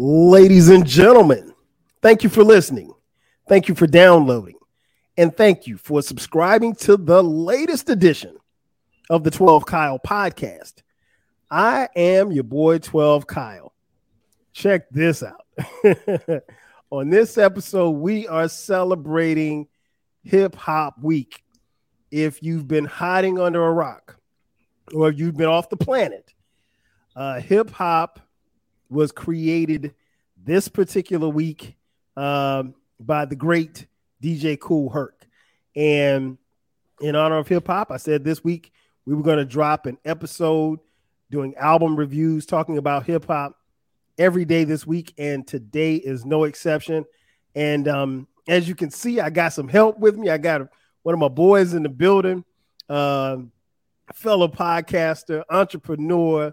Ladies and gentlemen, thank you for listening. Thank you for downloading. And thank you for subscribing to the latest edition of the 12 Kyle podcast. I am your boy 12 Kyle. Check this out. On this episode, we are celebrating Hip Hop Week. If you've been hiding under a rock or if you've been off the planet, uh, hip hop was created this particular week um, by the great DJ Kool Herc. And in honor of hip hop, I said this week we were going to drop an episode doing album reviews, talking about hip hop every day this week. And today is no exception. And um, as you can see, I got some help with me. I got one of my boys in the building, uh, fellow podcaster, entrepreneur,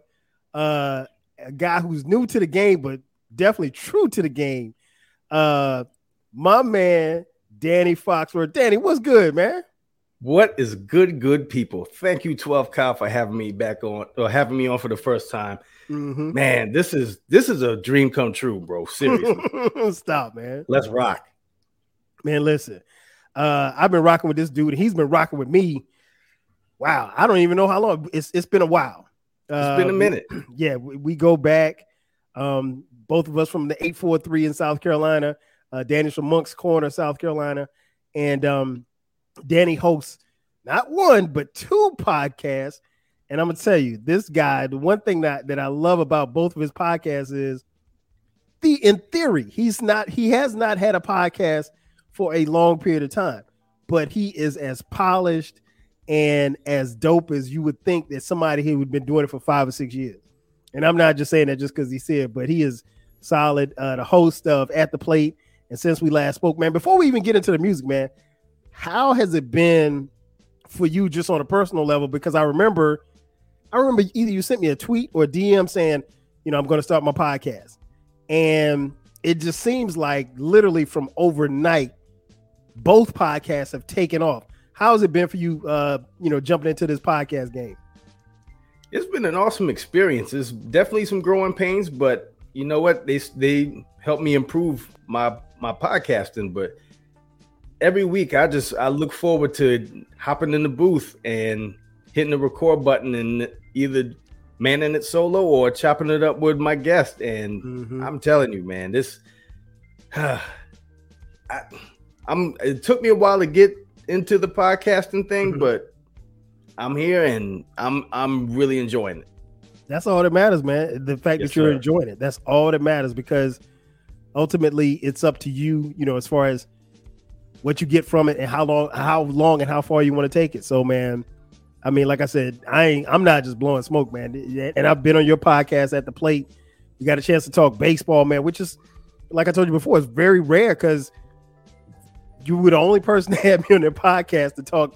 uh, a guy who's new to the game, but definitely true to the game. Uh, my man, Danny Foxworth. Danny, what's good, man? What is good, good people? Thank you, 12 Kyle, for having me back on or having me on for the first time. Mm-hmm. Man, this is this is a dream come true, bro. Seriously. Stop, man. Let's rock. Man, listen. Uh, I've been rocking with this dude, and he's been rocking with me. Wow, I don't even know how long. It's it's been a while. It's been a uh, minute. yeah, we, we go back. Um, both of us from the 843 in South Carolina. Uh, Danny's from Moncks Corner, South Carolina. And um, Danny hosts not one, but two podcasts. And I'm gonna tell you, this guy, the one thing that, that I love about both of his podcasts is the in theory, he's not he has not had a podcast for a long period of time, but he is as polished and as dope as you would think that somebody who had been doing it for five or six years. And I'm not just saying that just because he said, but he is solid. Uh, the host of At the Plate. And since we last spoke, man, before we even get into the music, man, how has it been for you just on a personal level? Because I remember, I remember either you sent me a tweet or a DM saying, you know, I'm going to start my podcast. And it just seems like literally from overnight, both podcasts have taken off. How has it been for you, uh, you know, jumping into this podcast game? It's been an awesome experience. It's definitely some growing pains, but you know what? They they help me improve my my podcasting, but every week I just I look forward to hopping in the booth and hitting the record button and either manning it solo or chopping it up with my guest. And mm-hmm. I'm telling you, man, this uh, I, I, am it took me a while to get into the podcasting thing, mm-hmm. but I'm here and I'm I'm really enjoying it. That's all that matters, man. The fact yes, that you're sir. enjoying it. That's all that matters because ultimately it's up to you, you know, as far as what you get from it and how long how long and how far you want to take it. So man, I mean, like I said, I ain't I'm not just blowing smoke, man. And I've been on your podcast at the plate. You got a chance to talk baseball, man, which is like I told you before, it's very rare because you were the only person to have me on their podcast to talk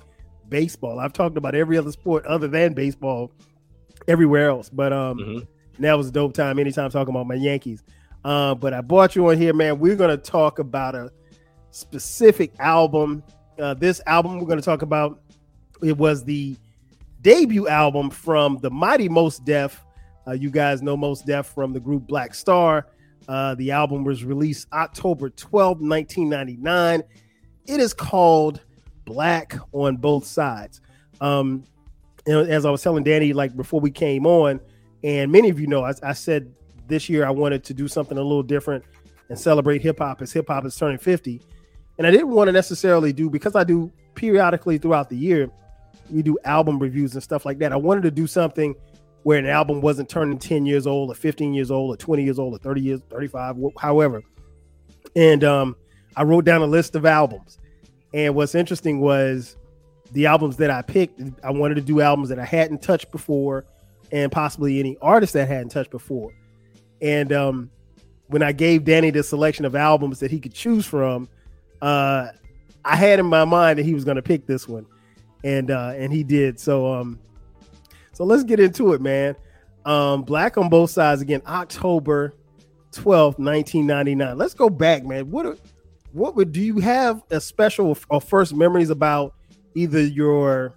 baseball. I've talked about every other sport other than baseball everywhere else. But um, mm-hmm. that was a dope time. Anytime talking about my Yankees. Uh, but I brought you on here, man. We're gonna talk about a specific album. Uh, this album we're gonna talk about. It was the debut album from the mighty Mos Def. Uh, you guys know Mos Def from the group Black Star. Uh, the album was released October 12, 1999. It is called Black on Both Sides. Um, and as I was telling Danny, like before we came on, and many of you know, I, I said this year I wanted to do something a little different and celebrate hip hop as hip hop is turning 50. And I didn't want to necessarily do because I do periodically throughout the year, we do album reviews and stuff like that. I wanted to do something where an album wasn't turning 10 years old or 15 years old or 20 years old or 30 years, 35, however. And um, I wrote down a list of albums. And what's interesting was the albums that I picked, I wanted to do albums that I hadn't touched before and possibly any artists that I hadn't touched before. And um, when I gave Danny the selection of albums that he could choose from, uh, I had in my mind that he was going to pick this one, and uh, and he did. So um, so let's get into it, man. Um, Black on both sides again, October twelfth, nineteen ninety nine. Let's go back, man. What what would do you have a special or first memories about either your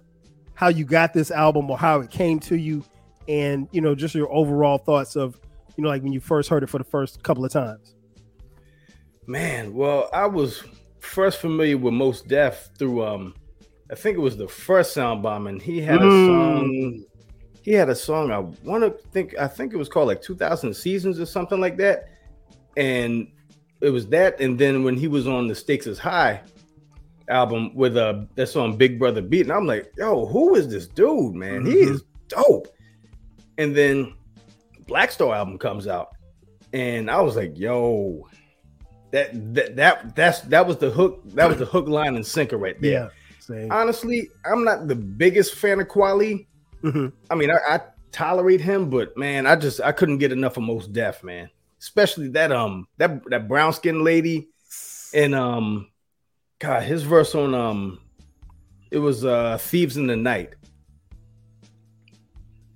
how you got this album or how it came to you and you know just your overall thoughts of You know, like when you first heard it for the first couple of times. Man, well, I was first familiar with Mos Def through um, I think it was the first Sound Bomb, and he had a mm. song. He had a song. I want to think. I think it was called like 2000 Seasons or something like that, and it was that. And then when he was on the Stakes is High album with a uh, that song Big Brother Beat, and I'm like, yo, who is this dude, man? Mm-hmm. He is dope. And then Black Star album comes out, and I was like, yo, that that that that's that was the hook. That was the hook, line, and sinker right there. Yeah. Same. Honestly, I'm not the biggest fan of Kweli. Mm-hmm. I mean, I, I, tolerate him, but man, I just I couldn't get enough of Mos Def, man. Especially that um that that brown skin lady, and um, God, his verse on um, it was uh Thieves in the Night.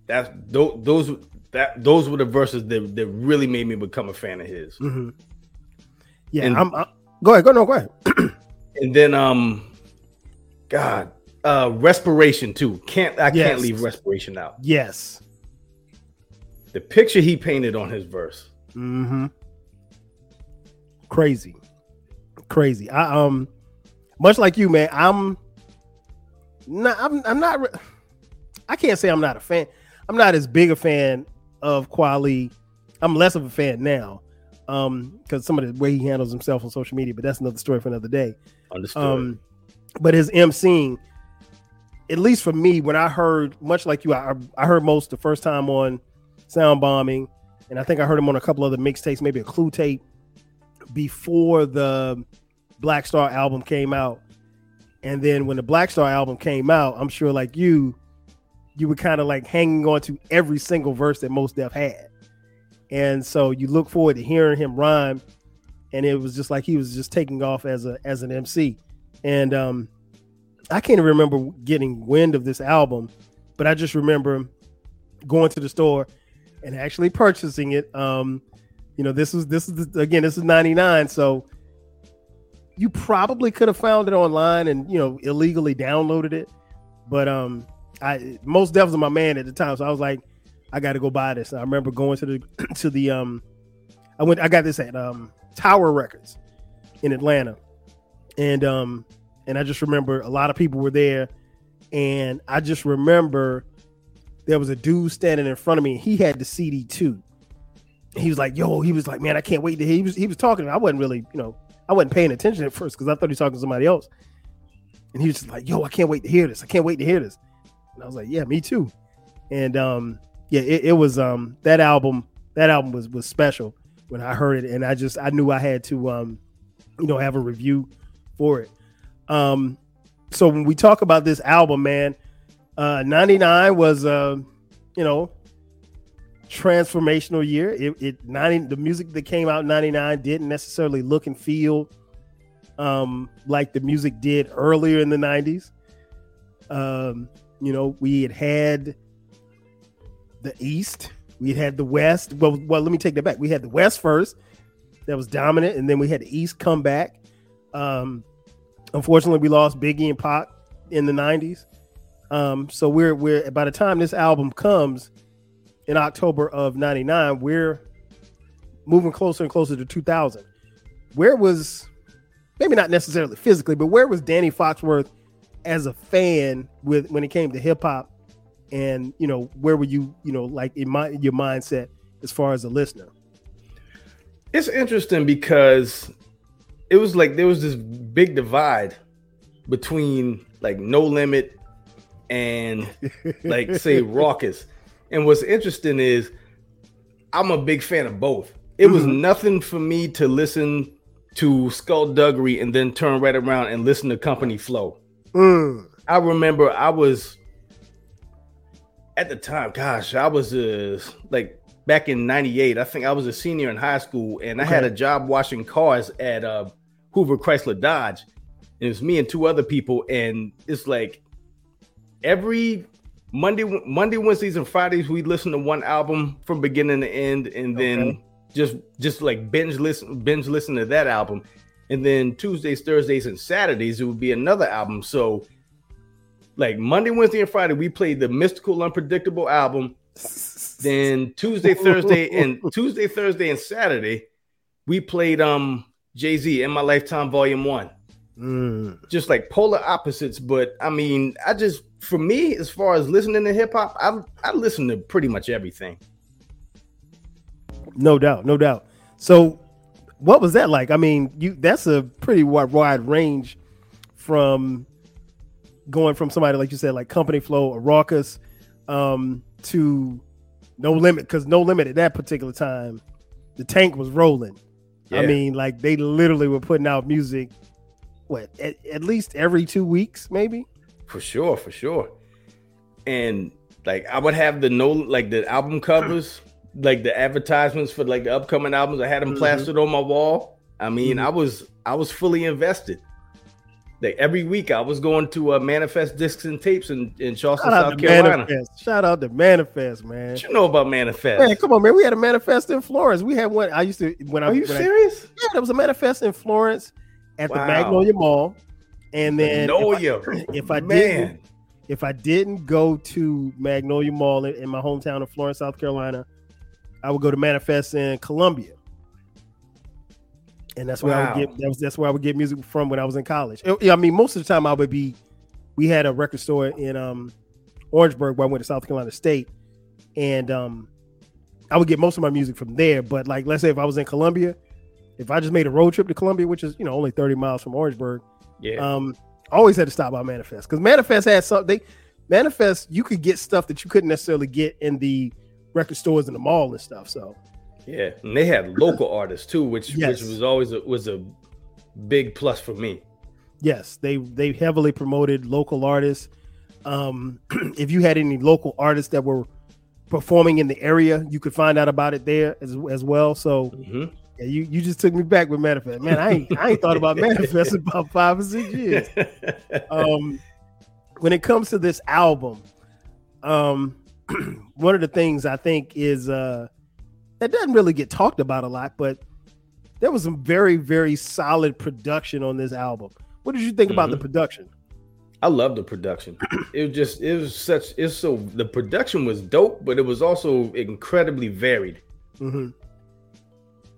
That's those those that those were the verses that that really made me become a fan of his. Mm-hmm. Yeah, and, I'm, I'm, Go ahead. Go no. Go ahead. and then um, God, uh, respiration too. Can't I yes. can't leave respiration out. Yes. The picture he painted on his verse. Mm-hmm. Crazy, crazy. I um, much like you, man. I'm not. I'm. I'm not. I can't say I'm not a fan. I'm not as big a fan of Kweli. I'm less of a fan now um, because some of the way he handles himself on social media, but that's another story for another day. Understood. Um, but his emceeing, at least for me, when I heard much like you, I, I heard Mos the first time on Sound Bombing, and I think I heard him on a couple other mixtapes, maybe a Clue tape before the Black Star album came out. And then when the Black Star album came out, I'm sure like you, you were kind of like hanging on to every single verse that Mos Def had. And so you look forward to hearing him rhyme. And it was just like he was just taking off as a as an MC. And um I can't remember getting wind of this album, but I just remember going to the store and actually purchasing it. Um, you know, this was this is again, this is 99, so you probably could have found it online and you know illegally downloaded it. But um I Mos Def was my man at the time, so I was like, I got to go buy this. I remember going to the to the um, I went I got this at um Tower Records in Atlanta, and um and I just remember a lot of people were there, and I just remember there was a dude standing in front of me. and he had the CD too. He was like, "Yo," he was like, "Man, I can't wait to." Hear. He was he was talking. I wasn't really, you know, I wasn't paying attention at first because I thought he was talking to somebody else. And he was just like, "Yo, I can't wait to hear this. I can't wait to hear this." And I was like, "Yeah, me too." And um, yeah, it, it, was um that album. That album was was special when I heard it, and I just I knew I had to um you know have a review for it. Um, so when we talk about this album, man, uh, '99 was uh you know transformational year. It, it 90 the music that came out in 99 didn't necessarily look and feel um like the music did earlier in the 90s. Um, you know, we had had the East. We had the West. Well, well, let me take that back. We had the West first, that was dominant, and then we had the East come back. Um, unfortunately, we lost Biggie and Pac in the '90s. Um, so we're we're by the time this album comes in October of '99, we're moving closer and closer to 2000. Where was maybe not necessarily physically, but where was Danny Foxworth as a fan with when it came to hip hop and you know where were you you know like in my your mindset as far as a listener it's interesting because it was like there was this big divide between like no limit and like say Rawkus. and what's interesting is i'm a big fan of both it mm-hmm. was nothing for me to listen to Skull Duggery and then turn right around and listen to company flow mm. i remember i was at the time, gosh, I was uh, like back in 98. I think I was a senior in high school and okay. I had a job washing cars at uh, Hoover Chrysler Dodge. And it was me and two other people. And it's like every Monday, Monday, Wednesdays, and Fridays, we listen to one album from beginning to end, and then okay. just just like binge listen, binge listen to that album. And then Tuesdays, Thursdays, and Saturdays, it would be another album. So like Monday, Wednesday, and Friday, we played the Mystikal Unpredictable album. then Tuesday, Thursday, and Tuesday, Thursday, and Saturday, we played um Jay Z in my lifetime volume one. Mm. Just like polar opposites, but I mean, I just for me, as far as listening to hip hop, I I listen to pretty much everything. No doubt, no doubt. So, what was that like? I mean, you that's a pretty wide, wide range from going from somebody like you said, like Company Flow or Rawkus, um, to No Limit, because No Limit at that particular time, the tank was rolling. Yeah. I mean, like they literally were putting out music, what at, at least every two weeks, maybe. For sure, for sure. And like I would have the no like the album covers, like the advertisements for like the upcoming albums. I had them mm-hmm. plastered on my wall. I mean, mm-hmm. I was I was fully invested. Like every week, I was going to uh, Manifest Discs and Tapes in, in Charleston, South Carolina. Manifest. Shout out to Manifest, man. What you know about Manifest? Man, come on, man. We had a Manifest in Florence. We had one. I used to when Are I. Are you serious? I, yeah, there was a Manifest in Florence at wow. the Magnolia Mall, and then Magnolia. If I, if I didn't, if I didn't go to Magnolia Mall in, my hometown of Florence, South Carolina, I would go to Manifest in Columbia and that's where wow. I would get that was that's where I would get music from when I was in college. I mean, most of the time I would be. We had a record store in um, Orangeburg where I went to South Carolina State, and um, I would get most of my music from there. But like, let's say if I was in Columbia, if I just made a road trip to Columbia, which is you know only thirty miles from Orangeburg, yeah, um, always had to stop by Manifest because Manifest had something. They, Manifest, you could get stuff that you couldn't necessarily get in the record stores in the mall and stuff. So yeah, and they had local artists too, which yes. which was always a, was a big plus for me. Yes, they they heavily promoted local artists. Um, if you had any local artists that were performing in the area, you could find out about it there as, as well. So mm-hmm. Yeah, you you just took me back with Manifest. Man, I ain't I ain't thought about Manifest in about five or six years. Um, when it comes to this album, um, one of the things I think is uh that doesn't really get talked about a lot, but there was some very, very solid production on this album. What did you think mm-hmm. about the mm-hmm. production? I love the production. it was just it was such it's so the production was dope, but it was also incredibly varied. Mm-hmm.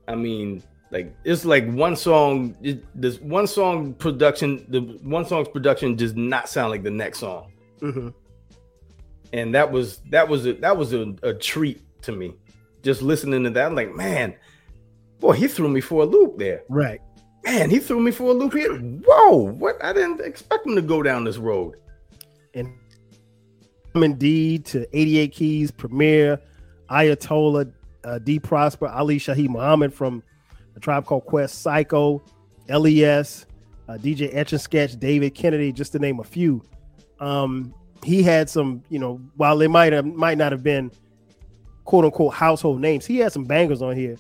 I mean, like it's like one song. It, this one song production, the one song's production does not sound like the next song, mm-hmm. and that was that was a that was a, a treat to me just listening to that, I'm like, man, boy, he threw me for a loop there. Right. Man, he threw me for a loop here. Whoa, what? I didn't expect him to go down this road. And indeed to 88 Keys, Premier, Ayatollah, uh, D Prosper, Ali Shaheed Muhammad from the Tribe Called Quest, Psycho, LES, uh, DJ Etch and Sketch, David Kennedy, just to name a few. Um, he had some, you know, while they might have might not have been quote unquote household names. He had some bangers on here.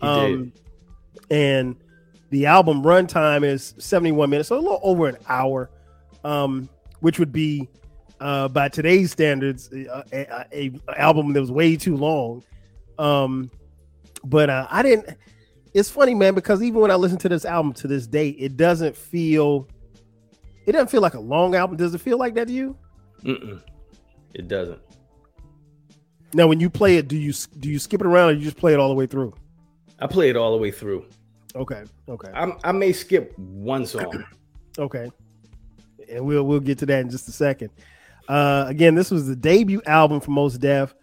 He um, did. and the album runtime is 71 minutes, so a little over an hour, um, which would be uh, by today's standards a, a, a, album that was way too long. Um, but uh, I didn't. It's funny, man, because even when I listen to this album to this day, it doesn't feel. It doesn't feel like a long album. Does it feel like that to you? Mm-mm. It doesn't. Now, when you play it, do you do you skip it around or you just play it all the way through? I play it all the way through. Okay. Okay. I'm, i may skip one song. okay. And we'll we'll get to that in just a second. Uh, again, this was the debut album for Mos Def,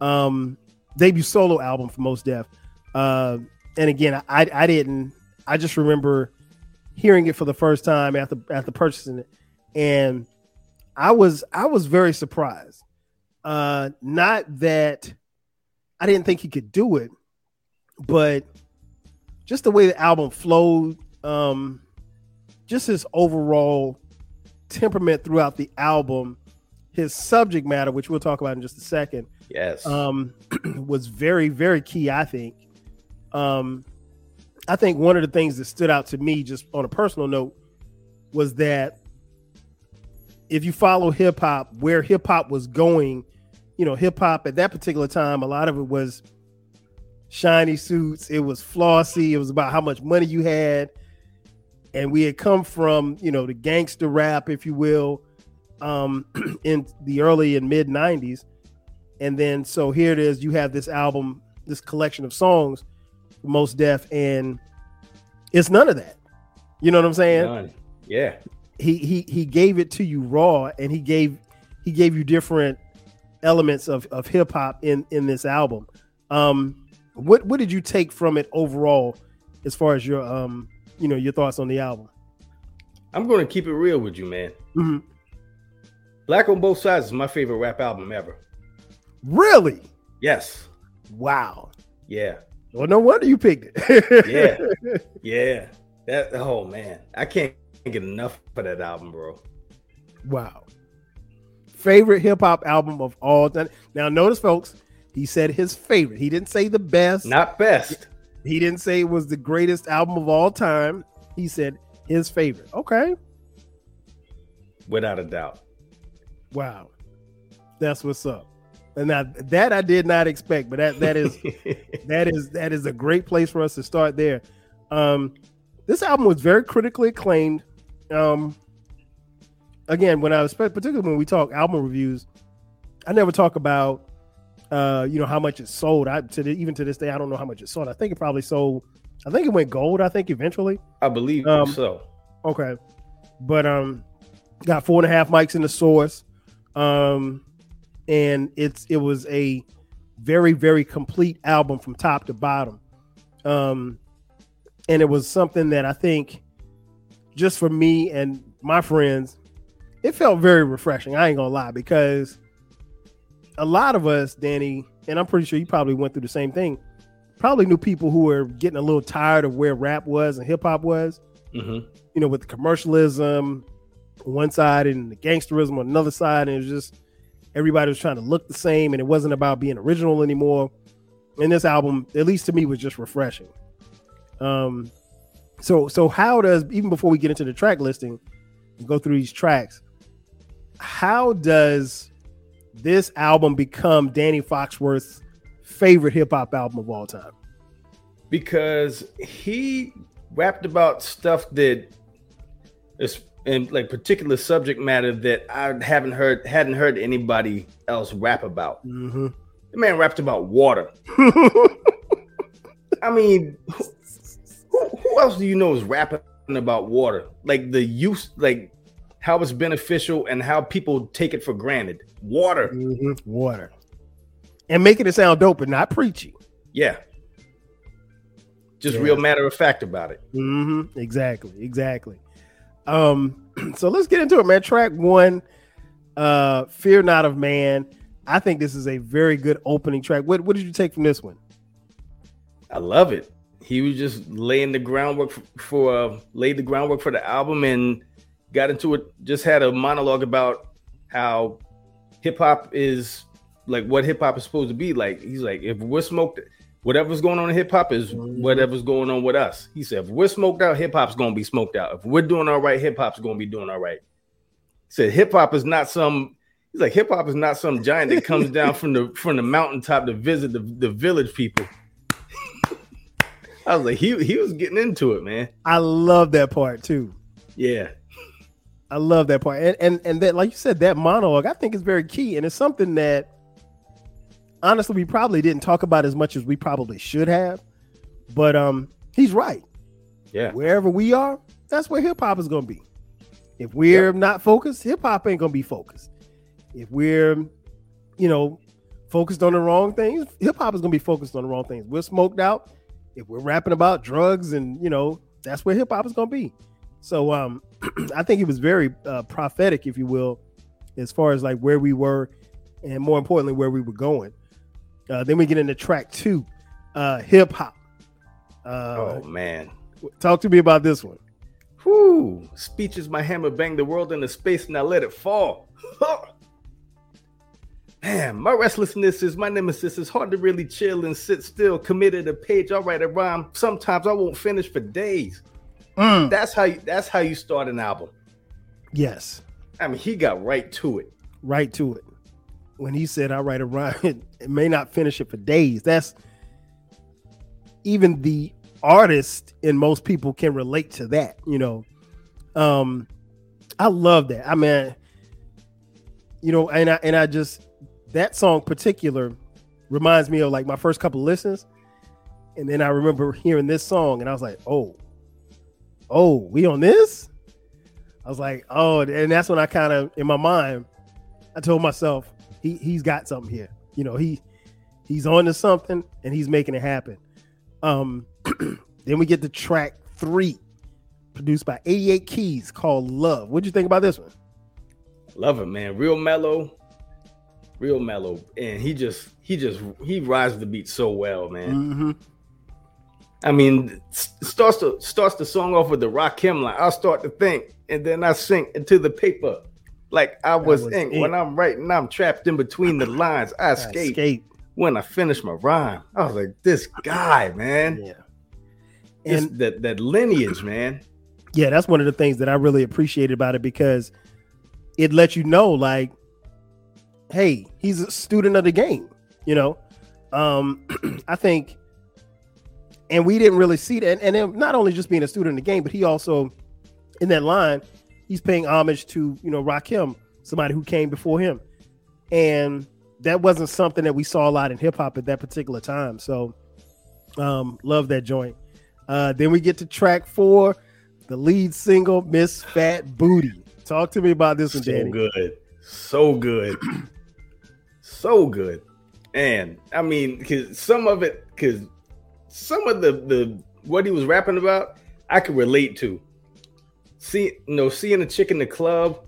um, debut solo album for Mos Def. Uh, and again, I I didn't. I just remember hearing it for the first time after after purchasing it, and I was I was very surprised. Uh, not that I didn't think he could do it, but just the way the album flowed, um, just his overall temperament throughout the album, his subject matter, which we'll talk about in just a second, yes, um, was very, very key. I think. Um, I think one of the things that stood out to me, just on a personal note, was that if you follow hip hop, where hip hop was going you know, hip hop at that particular time, a lot of it was shiny suits, it was flossy, it was about how much money you had. And we had come from, you know, the gangster rap, if you will, um, in the early and mid 90s. And then so here it is. You have this album, this collection of songs, Mos Def, and it's none of that. You know what I'm saying? None. Yeah. He he he gave it to you raw, and he gave he gave you different elements of, of hip hop in in this album. Um, what what did you take from it overall, as far as your um you know your thoughts on the album? I'm going to keep it real with you, man. Mm-hmm. Black on Both Sides is my favorite rap album ever. Really? Yes. Wow. Yeah. Well, no wonder you picked it. yeah. Yeah. That oh man. I can't get enough of that album, bro. Wow. Favorite hip hop album of all time. Now notice folks, he said his favorite. He didn't say the best. Not best. He didn't say it was the greatest album of all time. He said his favorite. Okay. Without a doubt. Wow. That's what's up. And now that I did not expect, but that that is that is that is a great place for us to start there. Um this album was very critically acclaimed. Um again, when I was particularly when we talk album reviews, I never talk about uh, you know, how much it sold. I to the, even to this day, I don't know how much it sold. I think it probably sold. I think it went gold. I think eventually. I believe Um, so. Okay, but um, got four and a half mics in the source, um, and it's it was a very very complete album from top to bottom, um, and it was something that I think just for me and my friends, it felt very refreshing. I ain't gonna lie because a lot of us, Danny, and I'm pretty sure you probably went through the same thing. Probably knew people who were getting a little tired of where rap was and hip hop was hmm you know, with the commercialism one side and the gangsterism on another side, and it was just everybody was trying to look the same, and it wasn't about being original anymore. And this album, at least to me, was just refreshing. Um, so so how does even before we get into the track listing go through these tracks, how does this album become Danny Foxworth's favorite hip hop album of all time? Because he rapped about stuff that is in like particular subject matter that I haven't heard hadn't heard anybody else rap about. Mm-hmm. The man rapped about water. I mean, who, who- else do you know is rapping about water? Like the use, like how it's beneficial and how people take it for granted. Water, Mhm. Water. And making it sound dope and not preachy. yeah. Just Yeah. real matter of fact about it. Mm-hmm. Exactly. Exactly. Um, so let's get into it, man. Track one, uh, Fear Not of Man. I think this is a very good opening track. What what did you take from this one? I love it. He was just laying the groundwork for, for uh, laid the groundwork for the album and got into it. Just had a monologue about how hip hop is like what hip hop is supposed to be. Like he's like, if we're smoked, whatever's going on in hip hop is mm-hmm. whatever's going on with us. He said, if we're smoked out, hip hop's gonna be smoked out. If we're doing all right, hip hop's gonna be doing all right. He said, hip hop is not some. He's like, hip hop is not some giant that comes down from the from the mountaintop to visit the, the village people. I was like, he he was getting into it, man. I love that part too. Yeah, I love that part. And and and that, like you said, that monologue I think is very key. And it's something that honestly we probably didn't talk about as much as we probably should have. But um he's right. yeah, wherever we are, that's where hip hop is gonna be. If we're Yep. not focused, hip hop ain't gonna be focused. If we're, you know, focused on the wrong things, hip hop is gonna be focused on the wrong things. We're smoked out. If we're rapping about drugs and you know, that's where hip hop is gonna be. So um, I think it was very uh, prophetic, if you will, as far as like where we were, and more importantly, where we were going. Uh, then we get into track two, uh, hip hop. Uh, oh man. Talk to me about this one. Whoo! Speech is my hammer, bang the world into space, and I let it fall. Man, my restlessness is my nemesis. It's hard to really chill and sit still, committed a page. I'll write a rhyme. Sometimes I won't finish for days. That's how you that's how you start an album. Yes, I mean, he got right to it. right to it. When he said, "I write a rhyme," it may not finish it for days. That's even the artist and most people can relate to that. You know, um, I love that. I mean, you know, and I and I just that song particular reminds me of like my first couple listens. And then I remember hearing this song and I was like, oh, oh, we on this? I was like, oh, and that's when I kind of in my mind, I told myself, he he's got something here. You know, he he's on to something and he's making it happen. Um then we get to track three, produced by 88 Keys called Love. What'd you think about this one? Love it, man. Real mellow, real mellow. And he just he just he rides the beat so well, man. Mm-hmm. I mean, starts to starts the song off with the Rakim line. I'll start to think, and then I sink into the paper like I was, was ink. When I'm writing, I'm trapped in between the lines. I escape. I escape. When I finish my rhyme, I was like, this guy, man. Yeah. And this, that that lineage, man. Yeah, that's one of the things that I really appreciated about it because it lets you know, like, hey, he's a student of the game. You know, um, I think, and we didn't really see that. And, and not only just being a student of the game, but he also in that line he's paying homage to you know Rakim, somebody who came before him, and that wasn't something that we saw a lot in hip hop at that particular time. So, um, love that joint. Uh, then we get to track four, the lead single, Miss Fat Booty. Talk to me about this one, so Danny. good, so good, so good. And I mean, because some of it, because some of the the what he was rapping about, I could relate to see you know seeing a chick in the club,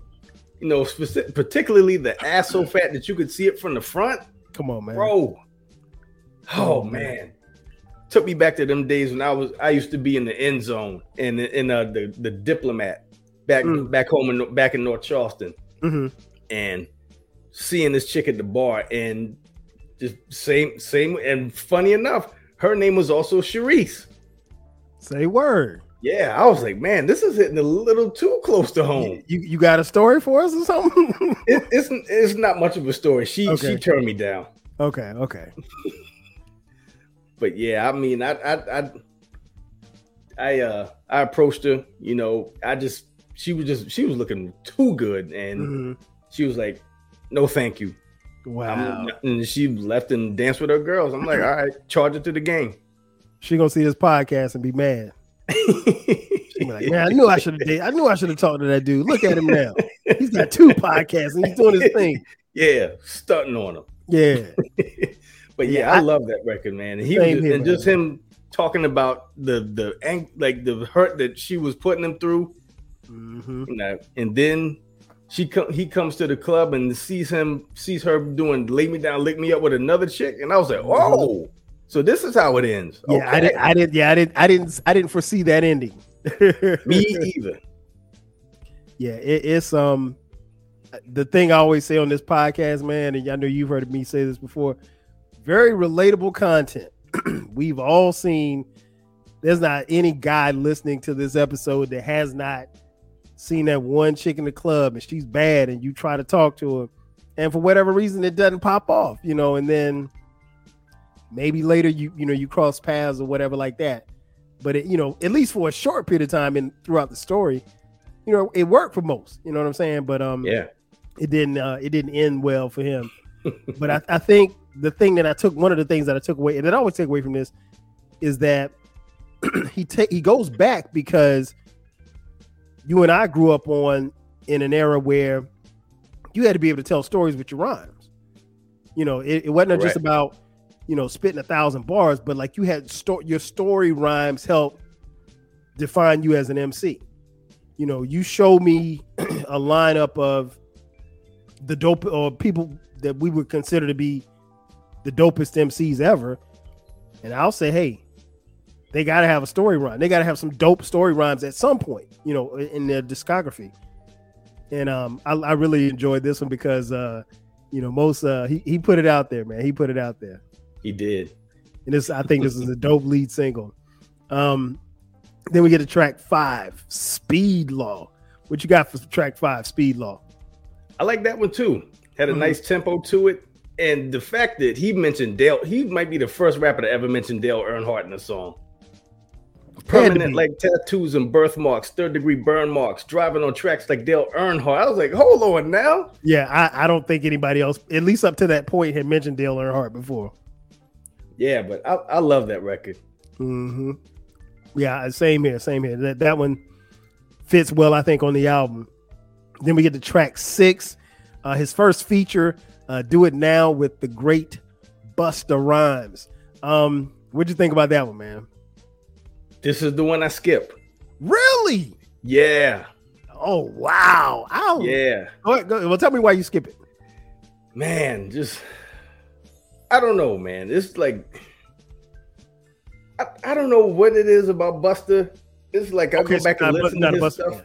you know, specific, particularly the ass so fat that you could see it from the front. Come on, man, bro. Oh man. Took me back to them days when I was I used to be in the end zone and in, in uh, the the diplomat back mm. back home in back in North Charleston, mm-hmm. and seeing this chick at the bar and just same same and funny enough, her name was also Sharice. Say word. Yeah, I was like, man, this is hitting a little too close to home. You you got a story for us or something? it, it's it's not much of a story. She okay. she turned me down. Okay, okay. but yeah, I mean, I I I I uh I approached her. You know, I just she was just she was looking too good, and mm-hmm. she was like, "No, thank you." Wow. and she left and danced with her girls. I'm like, all right, charge it to the game. She gonna see this podcast and be mad like, man, I knew I should have. I knew I should have talked to that dude. Look at him now. He's got two podcasts and he's doing his thing. Yeah, stunting on him. Yeah. but yeah, I, I, love that record, man. And he was, here, and just him talking about the the like the hurt that she was putting him through. Mm-hmm. You know, and then she he comes to the club and sees him sees her doing lay me down, lick me up with another chick, and I was like, mm-hmm. oh. So this is how it ends. Yeah, okay. I didn't. I didn't. Yeah, I didn't. I didn't. I didn't foresee that ending. Me either. Yeah, it, it's um the thing I always say on this podcast, man, and I know you've heard me say this before. Very relatable content. We've all seen. There's not any guy listening to this episode that has not seen that one chick in the club and she's bad, and you try to talk to her, and for whatever reason it doesn't pop off, you know, and then maybe later you you know you cross paths or whatever like that. But it, you know at least for a short period of time and throughout the story you know it worked for most you know what i'm saying? But um yeah. it didn't uh it didn't end well for him. But I, I think the thing that i took one of the things that i took away and that i always take away from this is that he take he goes back because you and i grew up on in an era where you had to be able to tell stories with your rhymes. You know it, it wasn't right. just about you know, spitting a thousand bars, but like you had sto- your story rhymes help define you as an MC. You know, you show me a lineup of the dope or people that we would consider to be the dopest MCs ever, and I'll say, hey, they got to have a story rhyme. They got to have some dope story rhymes at some point, you know, in their discography. And um, I, I really enjoyed this one because, uh, you know, most uh, he he put it out there, man. He put it out there. He did. And this, I think, this is a dope lead single. Um, then we get to track five, Speed Law. What you got for track five, Speed Law? I like that one too. Had a mm-hmm. nice tempo to it, and the fact that he mentioned Dale, he might be the first rapper to ever mention Dale Earnhardt in a song. permanent like tattoos and birthmarks, third degree burn marks, driving on tracks like Dale Earnhardt. I was like, hold on now. Yeah, I, I don't think anybody else, at least up to that point, had mentioned Dale Earnhardt before. Yeah, but I, I love that record. Mm-hmm. Yeah, same here, same here. That that one fits well, I think, on the album. Then we get to track six, uh, his first feature, uh, "Do It Now" with the great Busta Rhymes. Um, what'd you think about that one, man? This is the one I skip. Really? Yeah. Oh wow! Ow. Yeah. Go ahead, go, well, tell me why you skip it. Man, just I don't know, man. It's like I, I don't know what it is about Busta. It's like I okay, go back so and listen to his stuff.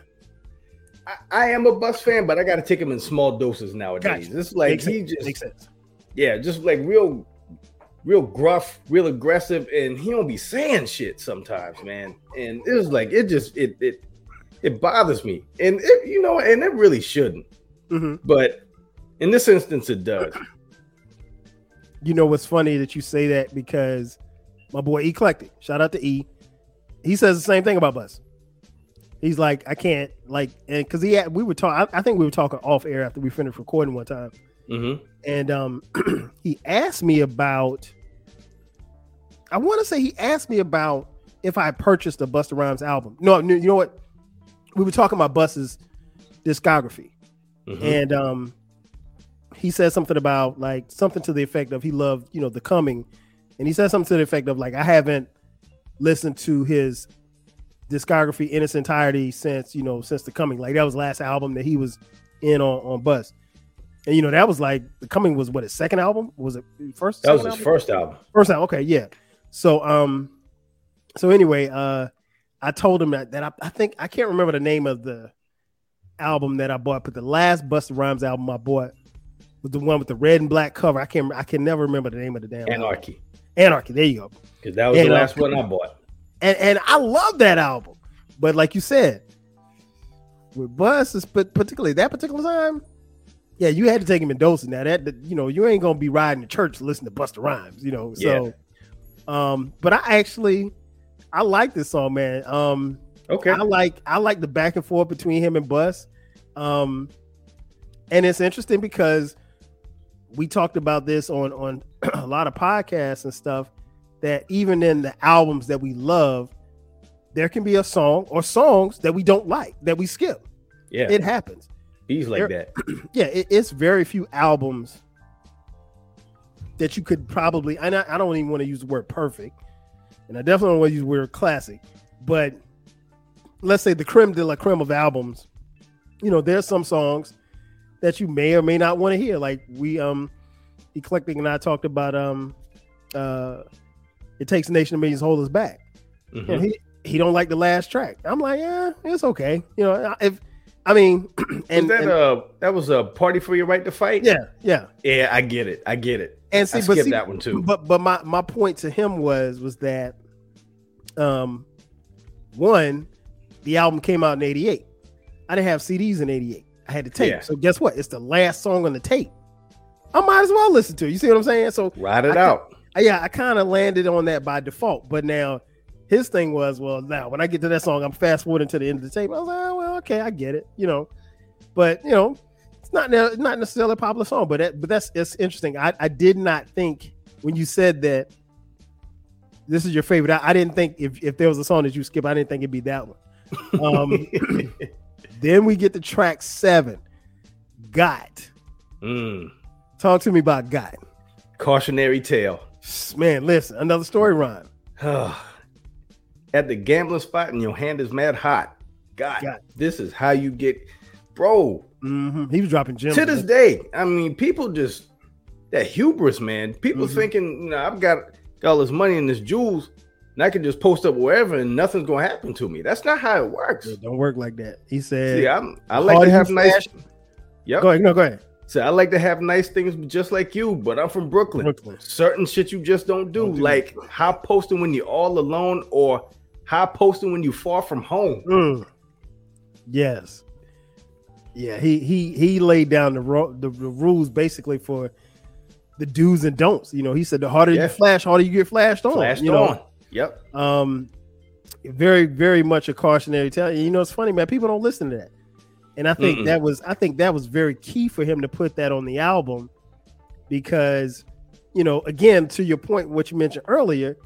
I, I, am a Bus fan, but I got to take him in small doses nowadays. Gotcha. It's like Makes he sense. just Makes sense. yeah, just like real, real gruff, real aggressive, and he don't be saying shit sometimes, man. And it was like it just it it it bothers me, and it, you know, and it really shouldn't. Mm-hmm. But in this instance, it does. You know what's funny that you say that because my boy Eclectic, shout out to E, he says the same thing about Bus. He's like, I can't like, and because he had, we were talking, I think we were talking off air after we finished recording one time, mm-hmm. and um, he asked me about. I want to say he asked me about if I purchased a Busta Rhymes album. No, you know what? We were talking about Bus's discography, mm-hmm. and um, he said something about like something to the effect of he loved, you know, the coming, and he said something to the effect of like I haven't listened to his discography in its entirety since you know since the coming. Like that was last album that he was in on on Bus, and you know that was like the coming was what his second album was it first? That was his album? first album. First album. Okay, yeah. So um, so anyway, uh, I told him that that I, I think I can't remember the name of the album that I bought, but the last Busta Rhymes album I bought was the one with the red and black cover. I can't I can never remember the name of the damn Anarchy. Album. Anarchy. There you go. Because that was and, the last one I bought. And and I love that album. But like you said, with Bus, but particularly that particular time, yeah, you had to take him in doses. Now that, that you know, you ain't gonna be riding to church listening to Busta Rhymes, you know. So, yeah. um, but I actually, I like this song, man. Um, okay, I like I like the back and forth between him and Bus. Um, and it's interesting because we talked about this on on a lot of podcasts and stuff that even in the albums that we love, there can be a song or songs that we don't like that we skip. Yeah, it happens. He's like there, that. Yeah, it, it's very few albums that you could probably. And I, I don't even want to use the word perfect, and I definitely don't want to use the word classic. But let's say the creme de la creme of albums. You know, there's some songs that you may or may not want to hear. Like we um Eclectic and I talked about um uh it takes a nation of millions to hold us back. Mm-hmm. He he don't like the last track. I'm like, yeah, it's okay. You know, if I mean, and was that and, uh that was a party for your right to fight. Yeah, yeah, yeah. I get it. I get it. And see, I but see, that one too. But but my my point to him was was that, um, one, the album came out in '88. I didn't have CDs in '88. I had the tape. Yeah. So guess what? It's the last song on the tape. I might as well listen to it. You see what I'm saying? So ride it I, out. Yeah, I kind of landed on that by default. But now his thing was, well, now when I get to that song, I'm fast forwarding to the end of the tape. I was like, oh, well, okay, I get it. You know, but you know, it's not not necessarily a popular song, but that, but that's it's interesting. I, I did not think when you said that this is your favorite. I, I didn't think if, if there was a song that you skip, I didn't think it'd be that one. Um, Then we get to track seven. Got. Mm. Talk to me about Got. Cautionary tale. Man, listen, another story rhyme. At the gambling spot and your hand is mad hot. God, God. this is how you get, bro. Mm-hmm. He was dropping gems. To this day, I mean, people just that hubris, man. People mm-hmm. thinking, you know, I've got, got all this money and this jewels and I can just post up wherever and nothing's gonna happen to me. That's not how it works. It don't work like that. He said, "Yeah, I'm, I like to have nice." Yep. Go ahead. No, go ahead. So I like to have nice things just like you, but I'm from Brooklyn. Brooklyn. Certain shit you just don't do, don't do like that. high posting when you're all alone or high posting when you're far from home. Mm. Yes. Yeah, he he he laid down the, ro- the, the rules basically for the do's and don'ts. You know, he said the harder yeah. you flash, harder you get flashed on. Flashed you know? on. Yep. Um, very, very much a cautionary tale. You know, it's funny, man. People don't listen to that, and I think Mm-mm. that was, I think that was very key for him to put that on the album, because, you know, again, to your point, what you mentioned earlier,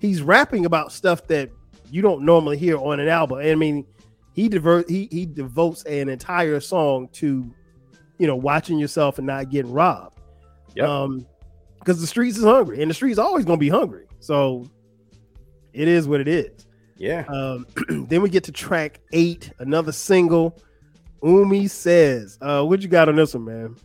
he's rapping about stuff that you don't normally hear on an album. I mean, he divert, he he devotes an entire song to, you know, watching yourself and not getting robbed. Yeah. Um, because the streets is hungry, and the streets always gonna be hungry. So, it is what it is. Yeah. Um, then we get to track eight, another single. Umi says, uh, what you got on this one, man?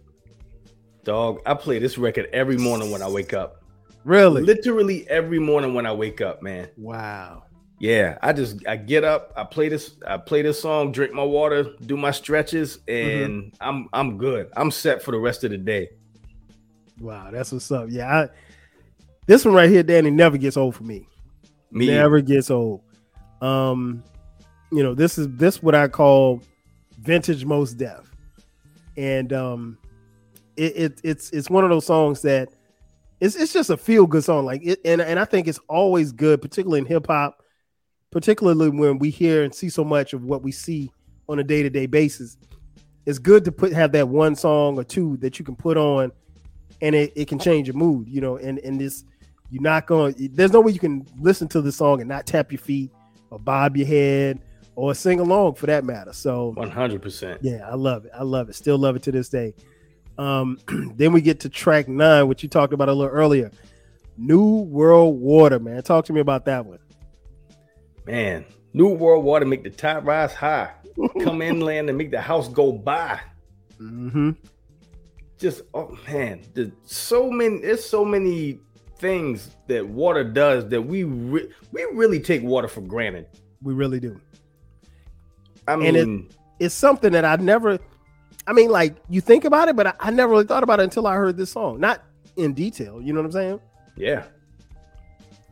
Dog, I play this record every morning when I wake up. Really? Literally every morning when I wake up, man. Wow. Yeah, I just I get up, I play this, I play this song, drink my water, do my stretches, and mm-hmm. I'm I'm good. I'm set for the rest of the day. Wow, that's what's up. Yeah, I, this one right here, Danny, never gets old for me. Me never gets old. Um, you know, this is this what I call vintage Mos Def, and um, it, it it's it's one of those songs that it's it's just a feel good song. Like it, and and I think it's always good, particularly in hip hop, particularly when we hear and see so much of what we see on a day to day basis. It's good to put have that one song or two that you can put on, and it, it can change your mood. You know, and and this you're not going. There's no way you can listen to the song and not tap your feet or bob your head or sing along for that matter. So 100%. Yeah, I love it. I love it. Still love it to this day. Um, then we get to track nine, which you talked about a little earlier. New World Water, man. Talk to me about that one. Man, New World Water make the top rise high, come inland and make the house go by. Mm-hmm. Just oh man, there's so many. There's so many things that water does that we re- we really take water for granted. We really do. I mean, and it, it's something that I never. I mean, like you think about it, but I, I, never really thought about it until I heard this song. Not in detail. You know what I'm saying? Yeah.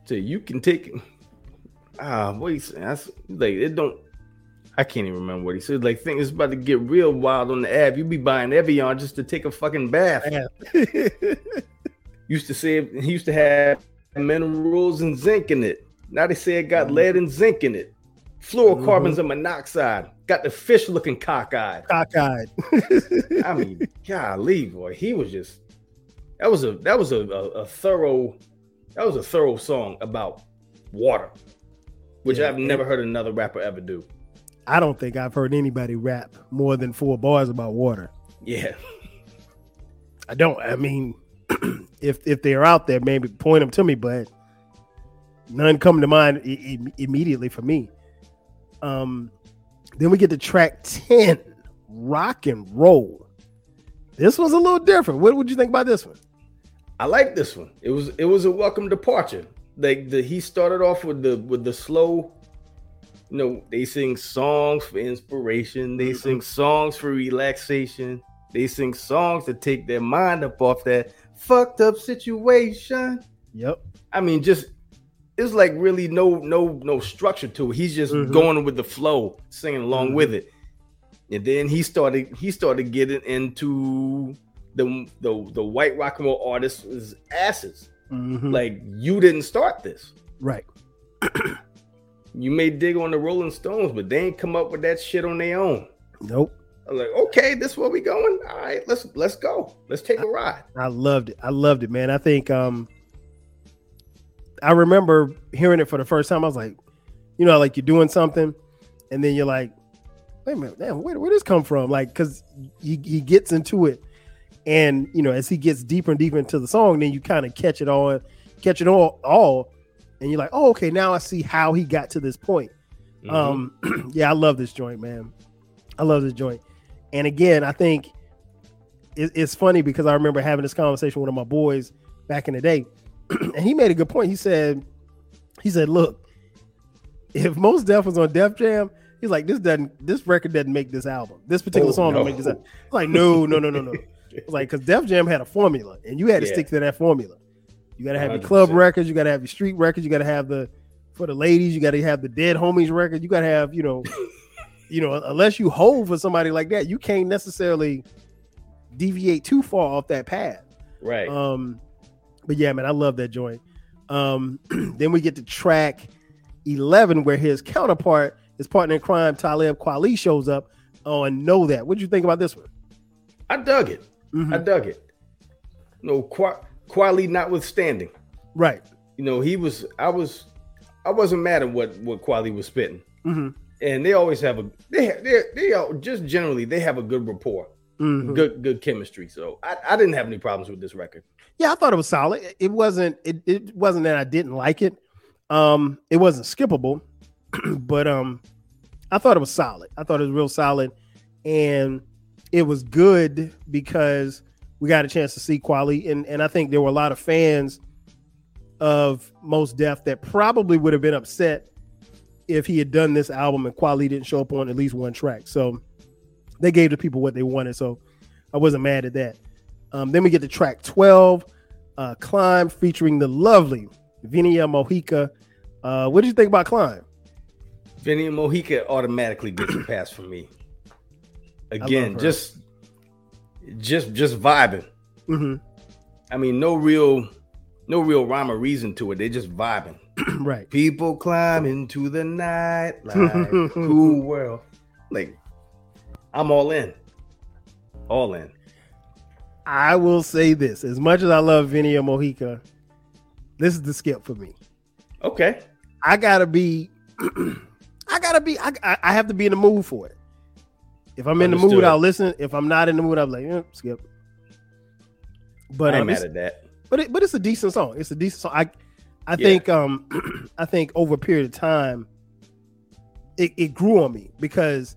So you can take. Ah, what he said? Like it don't. I can't even remember what he said. Like things about to get real wild on the app. You be buying Evian just to take a fucking bath. used to say it used to have minerals and zinc in it. Now they say it got mm-hmm. lead and zinc in it. Fluorocarbons mm-hmm. and monoxide. Got the fish looking cockeyed. Cockeyed. I mean, golly, boy, he was just that was a that was a, a, a thorough that was a thorough song about water, which yeah, I've never heard another rapper ever do. I don't think I've heard anybody rap more than four bars about water. Yeah. I don't. I mean, if if they're out there, maybe point them to me, but none come to mind I- I- immediately for me. Um, then we get to track ten, rock and roll. This was a little different. What would you think about this one? I like this one. It was it was a welcome departure. Like the he started off with the with the slow. You know, they sing songs for inspiration. They mm-hmm. sing songs for relaxation. They sing songs to take their mind up off that fucked up situation. Yep. I mean, just it's like really no no no structure to it. He's just mm-hmm. going with the flow, singing along mm-hmm. with it. And then he started he started getting into the the the white rock and roll artists' asses. Mm-hmm. Like you didn't start this, right? you may dig on the Rolling Stones, but they ain't come up with that shit on their own. Nope. I'm like, okay, this where we going. All right, let's let's go. Let's take a ride. I, I loved it. I loved it, man. I think um I remember hearing it for the first time. I was like, you know, like you're doing something, and then you're like, wait a minute, damn, where where this come from? Like, because he, he gets into it, and you know, as he gets deeper and deeper into the song, then you kind of catch it all, catch it all, all, and you're like, oh, okay, now I see how he got to this point. Mm-hmm. Um, yeah, I love this joint, man. I love this joint. And again, I think it, it's funny because I remember having this conversation with one of my boys back in the day, and he made a good point. He said, he said, look, if Mos Def was on Def Jam, he's like, this doesn't, this record doesn't make this album. This particular oh, song no. don't make this. Album. Like, no, no, no, no, no. like, because Def Jam had a formula, and you had to yeah. stick to that formula. You got to have 100%. your club records, you got to have your street records, you got to have the for the ladies, you got to have the dead homies record, you got to have, you know, you know, unless you hold for somebody like that, you can't necessarily deviate too far off that path. Right. Um, but yeah, man, I love that joint. Um, then we get to track 11, where his counterpart, his partner in crime, Talib Kweli, shows up on Know That. What do you think about this one? I dug it. Mm-hmm. I dug it. no, Qua- Kweli notwithstanding. Right. You know, he was, I was, I wasn't mad at what, what Kweli was spitting. Mm-hmm. And they always have a, they, they, they are just generally, they have a good rapport. Mm-hmm. Good, good chemistry. So I, I didn't have any problems with this record. Yeah, I thought it was solid. It wasn't. It, it wasn't that I didn't like it. Um, it wasn't skippable, but um, I thought it was solid. I thought it was real solid, and it was good because we got a chance to see Kweli, and and I think there were a lot of fans of Mos Def that probably would have been upset if he had done this album and Kweli didn't show up on at least one track. So they gave the people what they wanted. So I wasn't mad at that. Um, then we get to track 12, uh, Climb, featuring the lovely Vinia Mojica. Uh, what did you think about Climb? Vinia Mojica automatically gets a pass from me. Again, just just just vibing. Mm-hmm. I mean, no real no real rhyme or reason to it. They're just vibing. right. People climb into the night like cool world. Like I'm all in. All in. I will say this: as much as I love Vinia Mojica, this is the skip for me. Okay. I gotta be. I gotta be. I, I have to be in the mood for it. If I'm Understood. in the mood, I'll listen. If I'm not in the mood, I'm like, eh, skip. But I'm um, mad at that. But it, but it's a decent song. It's a decent song. I I yeah. think um I think over a period of time, it, it grew on me because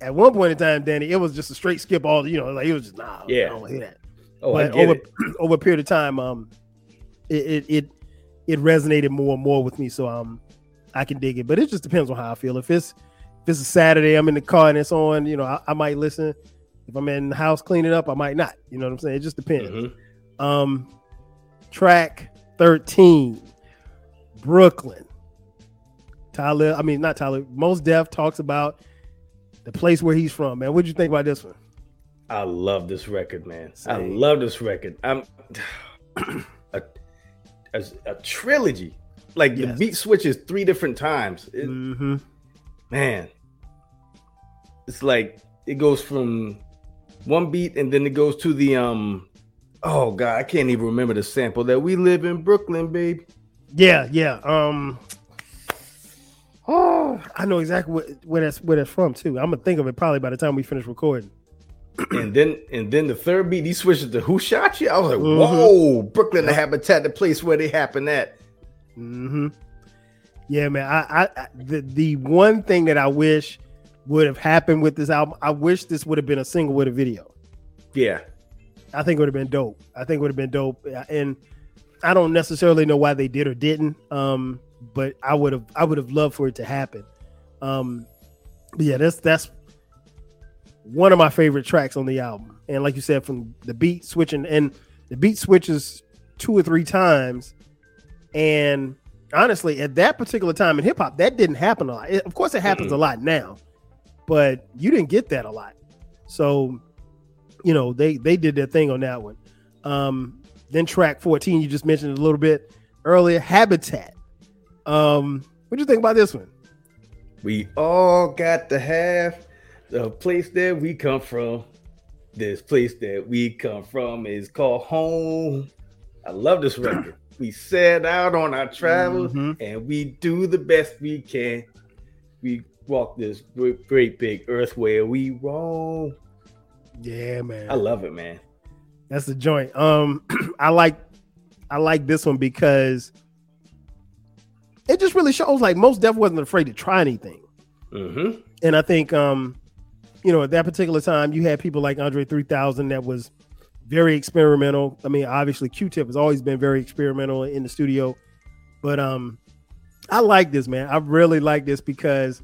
at one point in time, Danny, it was just a straight skip. All you know, like it was just nah. Yeah, I don't hear that. Oh, but over it. over a period of time, um, it, it, it it resonated more and more with me. So um, I can dig it. But it just depends on how I feel. If it's if it's a Saturday, I'm in the car and it's on, you know, I, I might listen. If I'm in the house cleaning up, I might not. You know what I'm saying? It just depends. Mm-hmm. Um, track 13, Brooklyn. Tyler, I mean not Tyler. Mos Def talks about the place where he's from, man. What'd you think about this one? I love this record, man. Same. I love this record. I'm a, a, a trilogy. Like yes. the beat switches three different times. It, mm-hmm. Man, it's like it goes from one beat and then it goes to the um. Oh God, I can't even remember the sample that we live in Brooklyn, baby. Yeah, yeah. Um, Oh, I know exactly what, where that's where that's from too. I'm gonna think of it probably by the time we finish recording. and then and then the third beat he switches to Who Shot You? I was like, mm-hmm. whoa, Brooklyn, the habitat, the place where they happen at. Mm-hmm. Yeah, man. I, I the the one thing that I wish would have happened with this album, I wish this would have been a single with a video. Yeah. I think it would have been dope. I think it would have been dope. And I don't necessarily know why they did or didn't. Um, but I would have I would have loved for it to happen. Um, but yeah, that's that's one of my favorite tracks on the album. And like you said, from the beat switching and the beat switches two or three times. And honestly, at that particular time in hip hop, that didn't happen a lot. It, of course, it happens mm-hmm. a lot now, but you didn't get that a lot. So, you know, they they did their thing on that one. Um, then track 14, you just mentioned a little bit earlier, Habitat. Um, what do you think about this one? We all got to have the place that we come from. This place that we come from is called home. I love this record. we set out on our travels mm-hmm. and we do the best we can. We walk this great, great big earth where we roam. Yeah, man. I love it, man. That's the joint. Um, I like I like this one because it just really shows like Mos Def wasn't afraid to try anything. Mm-hmm. And I think, um, you know, at that particular time, you had people like Andre 3000 that was very experimental. I mean, obviously, Q Tip has always been very experimental in the studio, but um, I like this man. I really like this because,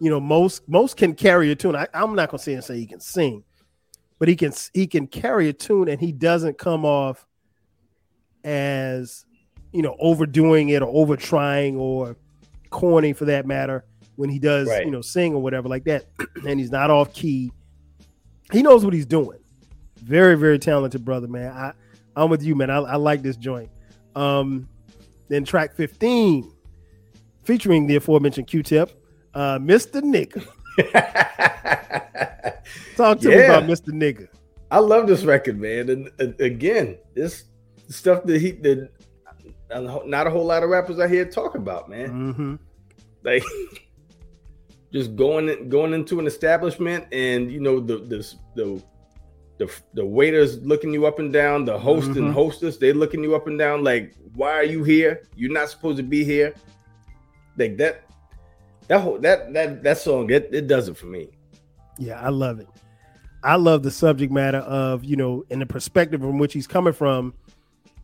you know, Mos most can carry a tune. I, I'm not gonna say and say he can sing, but he can he can carry a tune and he doesn't come off as you know, overdoing it or over trying or corny for that matter when he does, right. you know, sing or whatever like that. and he's not off key. He knows what he's doing. Very, very talented brother, man. I, I'm with you, man. I, I like this joint. Um, then track 15 featuring the aforementioned Q-Tip, uh, Mr. Nigga. Talk to yeah. me about Mr. Nigga. I love this record, man. And, and again, this stuff that he did. Not a whole lot of rappers I hear talk about, man. Mm-hmm. Like just going going into an establishment and you know the the the the, the waiters looking you up and down, the host mm-hmm. and hostess, they looking you up and down like, why are you here? You're not supposed to be here. Like that, that whole that that that song, it, it does it for me. Yeah, I love it. I love the subject matter of, you know, in the perspective from which he's coming from,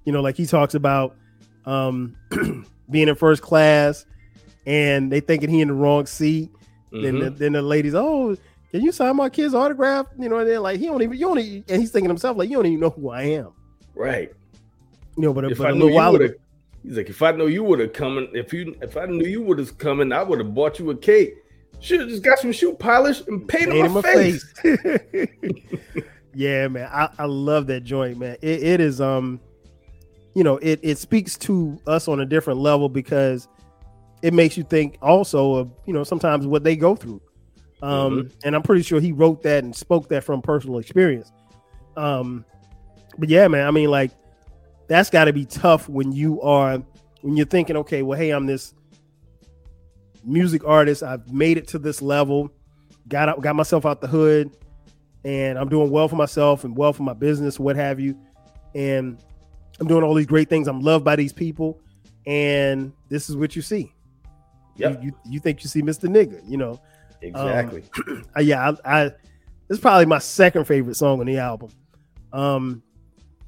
you know, like he talks about um being in first class and they thinking he in the wrong seat. Mm-hmm. Then the, then the ladies, oh, can you sign my kid's autograph? You know, and they're like, he don't even, you don't even, and he's thinking himself, like, you don't even know who I am. Right. You know, but, if but I a little while ago, he's like, if I know you would have coming, if you, if I knew you would have coming, I would have bought you a cake. Should have just got some shoe polish and painted my, my face. face. yeah, man. I, I love that joint, man. It, it is, um, you know, it, it speaks to us on a different level because it makes you think also of, you know, sometimes what they go through um, mm-hmm. And I'm pretty sure he wrote that and spoke that from personal experience. Um, but yeah, man, I mean, like that's got to be tough when you are when you're thinking, okay, well, hey, I'm this music artist. I've made it to this level, got out, got myself out the hood, and I'm doing well for myself and well for my business, what have you. And I'm doing all these great things. I'm loved by these people, and this is what you see. Yeah, you, you, you think you see Mr. Nigga, you know. Exactly. Um, yeah, I, I this is probably my second favorite song on the album. Um,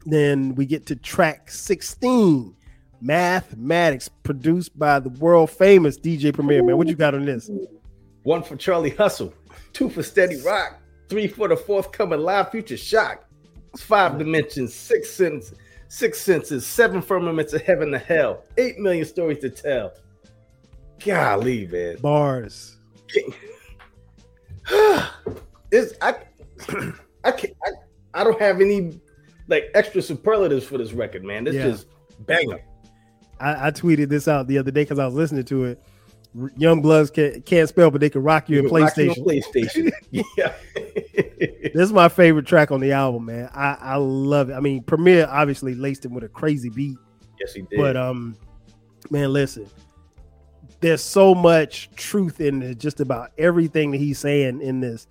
then we get to track 16, Mathematics, produced by the world famous DJ Premier. Man, what you got on this? One for Charlie Hustle, two for Steady Rock, three for the forthcoming Live Future Shock. Five dimensions, six senses, six senses, seven firmaments of heaven to hell, eight million stories to tell. Golly, man. Bars. it's I I can't I, I don't have any like extra superlatives for this record, man. This yeah. just banger. I, I, tweeted this out the other day because I was listening to it. Young Bloods can, can't spell, but they can rock you in PlayStation. You PlayStation. yeah. this is my favorite track on the album, man. I, I love it. I mean, Premier obviously laced him with a crazy beat. Yes, he did. But um, man, listen, there's so much truth in just about everything that he's saying in this.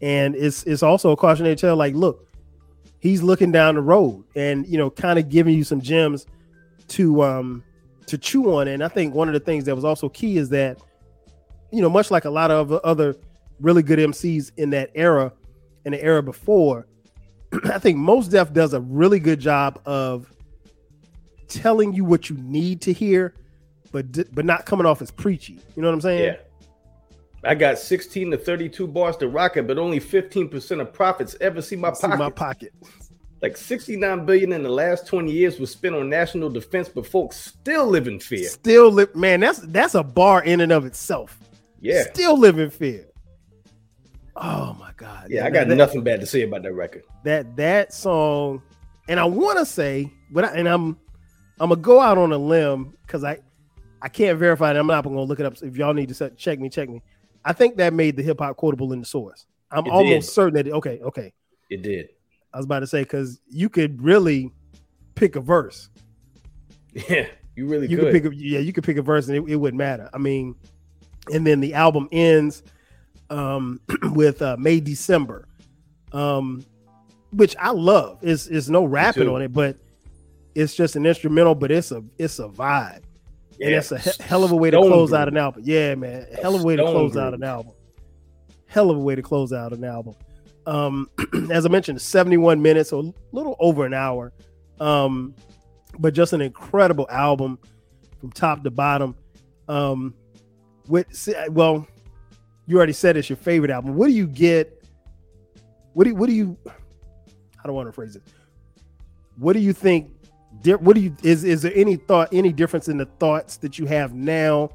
And it's it's also a cautionary tale, like, look, he's looking down the road and you know, kind of giving you some gems to um to chew on. And I think one of the things that was also key is that, you know, much like a lot of other really good MCs in that era and the era before, I think Mos Def does a really good job of telling you what you need to hear but but not coming off as preachy. You know what I'm saying? Yeah. I got 16 to 32 bars to rock it, but only 15% of profits ever see my see pocket. My pocket. Like 69 billion in the last 20 years was spent on national defense, but folks still live in fear. Still live, man. That's that's a bar in and of itself. Yeah. Still live in fear. Oh my god. Yeah, I got that, nothing bad to say about that record. That that song, and I want to say, but I, and I'm I'm gonna go out on a limb because I I can't verify that. I'm not going to look it up. So if y'all need to check me, check me. I think that made the hip hop quotable in the source. I'm it almost did. certain that. It, okay, okay. It did. I was about to say because you could really pick a verse. Yeah, you really you could. could pick a, yeah, you could pick a verse and it, it wouldn't matter. I mean, and then the album ends um, with uh, May December, um, which I love. It's it's no rapping on it, but it's just an instrumental. But it's a it's a vibe. Yeah. And that's a he- hell of a way to close out an album. Yeah, man. Hell of a way to close out an album. Hell of a way to close out an album. Um, as I mentioned, 71 minutes, so a little over an hour. Um, but just an incredible album from top to bottom. Um, with well, you already said it's your favorite album. What do you get? What do what do you? I don't want to phrase it. What do you think what do you is is there any thought any difference in the thoughts that you have now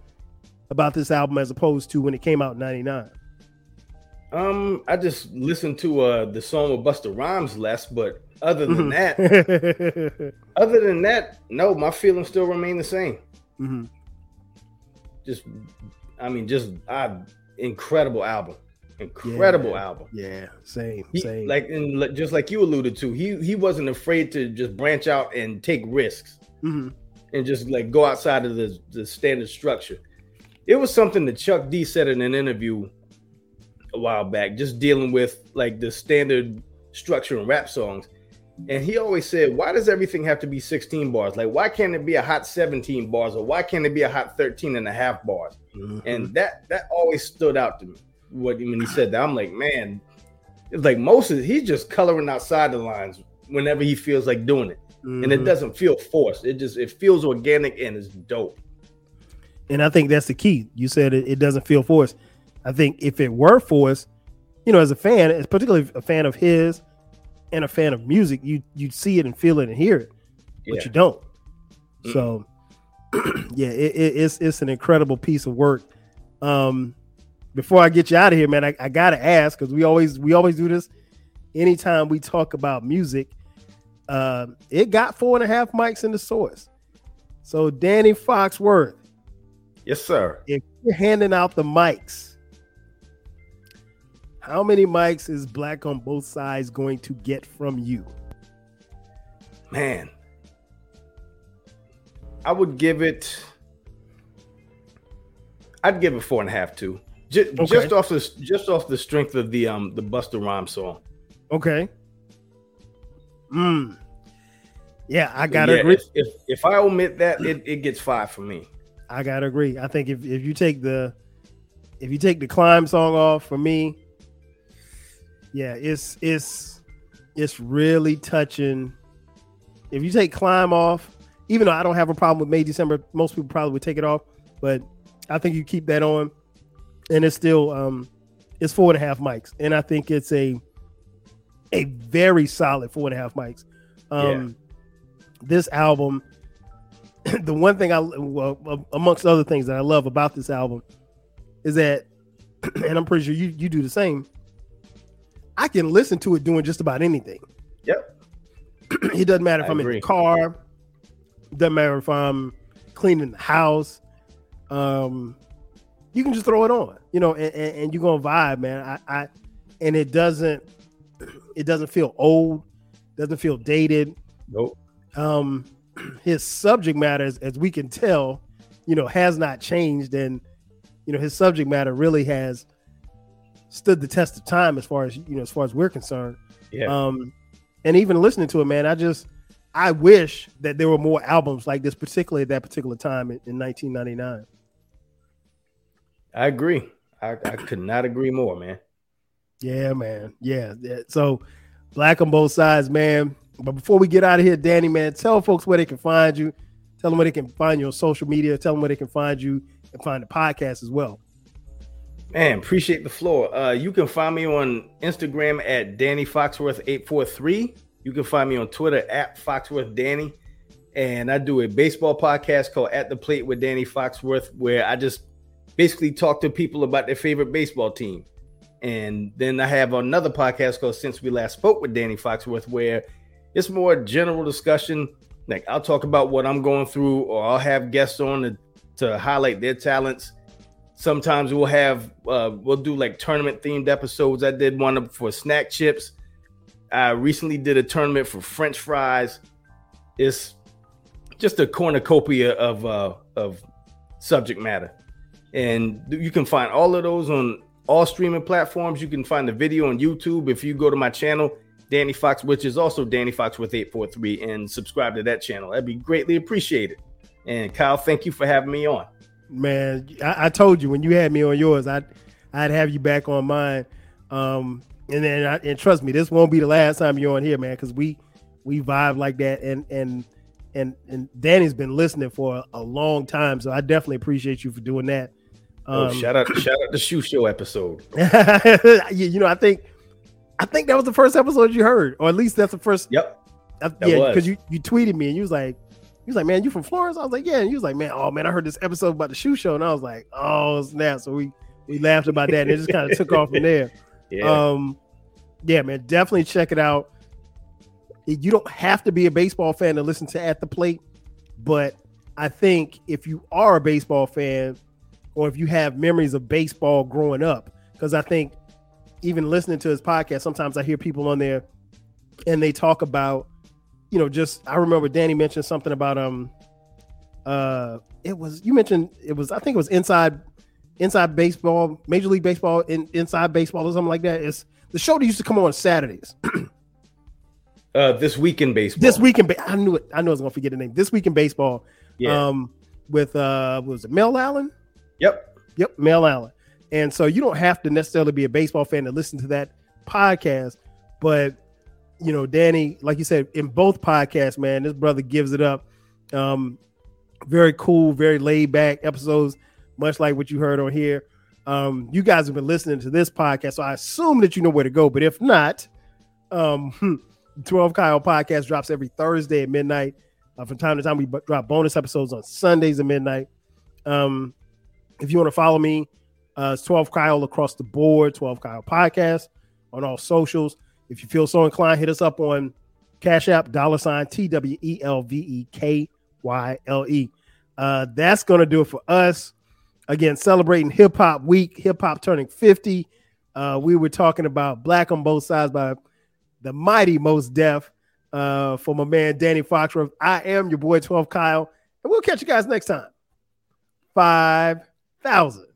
about this album as opposed to when it came out in 99 um i just listened to uh the song with busta rhymes less but other than mm-hmm. that other than that no my feelings still remain the same mm-hmm. just I mean, just uh, incredible album, incredible yeah. album. Yeah, same, he, same. Like and just like you alluded to, he he wasn't afraid to just branch out and take risks mm-hmm. and just like go outside of the the standard structure. It was something that Chuck D said in an interview a while back, just dealing with like the standard structure in rap songs. And he always said, Why does everything have to be 16 bars? Like, why can't it be a hot 17 bars or why can't it be a hot 13 and a half bars? Mm-hmm. And that that always stood out to me. What when he said that, I'm like, man, it's like most of he's just coloring outside the lines whenever he feels like doing it. Mm-hmm. And it mm-hmm. doesn't feel forced. It just it feels organic and it's dope. And I think that's the key. You said it, it doesn't feel forced. I think if it were forced, you know, as a fan, as particularly a fan of his and a fan of music, you you'd see it and feel it and hear it, but yeah. you don't. Mm. So, yeah, it, it, it's it's an incredible piece of work. Um, before I get you out of here, man, I, I gotta ask because we always we always do this. Anytime we talk about music, uh, it got four and a half mics in the source. So, Danny Foxworth, yes, sir. If you're handing out the mics how many mics is Black on both sides going to get from you? Man, I would give it. I'd give it four and a half too. Just, okay. just off the just off the strength of the um the Busta Rhymes song. Okay. Hmm. Yeah, I gotta yeah, agree. If, if, if I omit that, it, it gets five for me. I gotta agree. I think if, if you take the if you take the climb song off for me, yeah, it's it's it's really touching. If you take climb off, even though I don't have a problem with May December, most people probably would take it off, but I think you keep that on, and it's still um it's four and a half mics, and I think it's a a very solid four and a half mics. Um, yeah. This album, the one thing I well, amongst other things that I love about this album is that, and I'm pretty sure you you do the same I can listen to it doing just about anything. Yep. it doesn't matter if I am in the car. Doesn't matter if I'm cleaning the house. Um, you can just throw it on, you know, and, and, and you're gonna vibe, man. I, I and it doesn't it doesn't feel old, doesn't feel dated. Nope. Um, his subject matter, as, as we can tell, you know, has not changed, and you know, his subject matter really has stood the test of time as far as you know as far as we're concerned. Yeah. Um, and even listening to it, man, I just I wish that there were more albums like this, particularly at that particular time in, in 1999. I agree. I, I could not agree more, man. Yeah, man. Yeah, yeah. So black on both sides, man. But before we get out of here, Danny, man, tell folks where they can find you. Tell them where they can find you on social media. Tell them where they can find you and find the podcast as well. Man, appreciate the floor. Uh, you can find me on Instagram at Danny Foxworth843. You can find me on Twitter at Foxworth Danny. And I do a baseball podcast called At the Plate with Danny Foxworth, where I just basically talk to people about their favorite baseball team. And then I have another podcast called Since We Last Spoke with Danny Foxworth, where it's more general discussion. Like I'll talk about what I'm going through, or I'll have guests on to, to highlight their talents Sometimes we'll have uh, we'll do like tournament themed episodes. I did one for snack chips. I recently did a tournament for French fries. It's just a cornucopia of uh, of subject matter, and you can find all of those on all streaming platforms. You can find the video on YouTube if you go to my channel, Danny Fox, which is also Danny Fox with eight four three, and subscribe to that channel. That'd be greatly appreciated. And Kyle, thank you for having me on man, I, I, told you when you had me on yours, I'd I'd have you back on mine. Um, and then I, and trust me, this won't be the last time you're on here, man, because we we vibe like that. And and and and Danny's been listening for a, long time, so I definitely appreciate you for doing that. Oh, um, oh, shout out shout out the shoe show episode. you know, I think I think that was the first episode you heard, or at least that's the first. Yep. I, yeah, because you you tweeted me and you was like, was like, man, you from Florence? I was like, yeah. And he was like, man, oh man, I heard this episode about the shoe show, and I was like, oh snap. So we we laughed about that, and it just kind of took off from there. Yeah. Um, yeah, man, definitely check it out. You don't have to be a baseball fan to listen to At the Plate, but I think if you are a baseball fan, or if you have memories of baseball growing up. Because I think even listening to his podcast, sometimes I hear people on there and they talk about, you know, just I remember Danny mentioned something about um uh it was you mentioned it was I think it was inside inside baseball, major league baseball, in, inside baseball or something like that. It's the show that used to come on Saturdays. uh this week in baseball. This week in ba- I knew it. I knew I was gonna forget the name. This week in baseball. Yeah. Um with uh was it Mel Allen? Yep. Yep, Mel Allen. And so you don't have to necessarily be a baseball fan to listen to that podcast, but you know, Danny, like you said, in both podcasts, man, this brother gives it up. Um, very cool, very laid back episodes, much like what you heard on here. Um, you guys have been listening to this podcast, so I assume that you know where to go. But if not, um, 12 Kyle podcast drops every Thursday at midnight. Uh, from time to time, we b- drop bonus episodes on Sundays at midnight. Um, if you want to follow me, uh, it's 12 Kyle across the board, 12 Kyle podcast on all socials. If you feel so inclined, hit us up on Cash App, dollar sign T W E L V E K Y L E. Uh, that's going to do it for us. Again, celebrating Hip Hop Week, hip hop turning 50. Uh, we were talking about Black on Both Sides by the mighty Mos Def uh, for my man Danny Foxworth. I am your boy 12 Kyle, and we'll catch you guys next time. 5,000.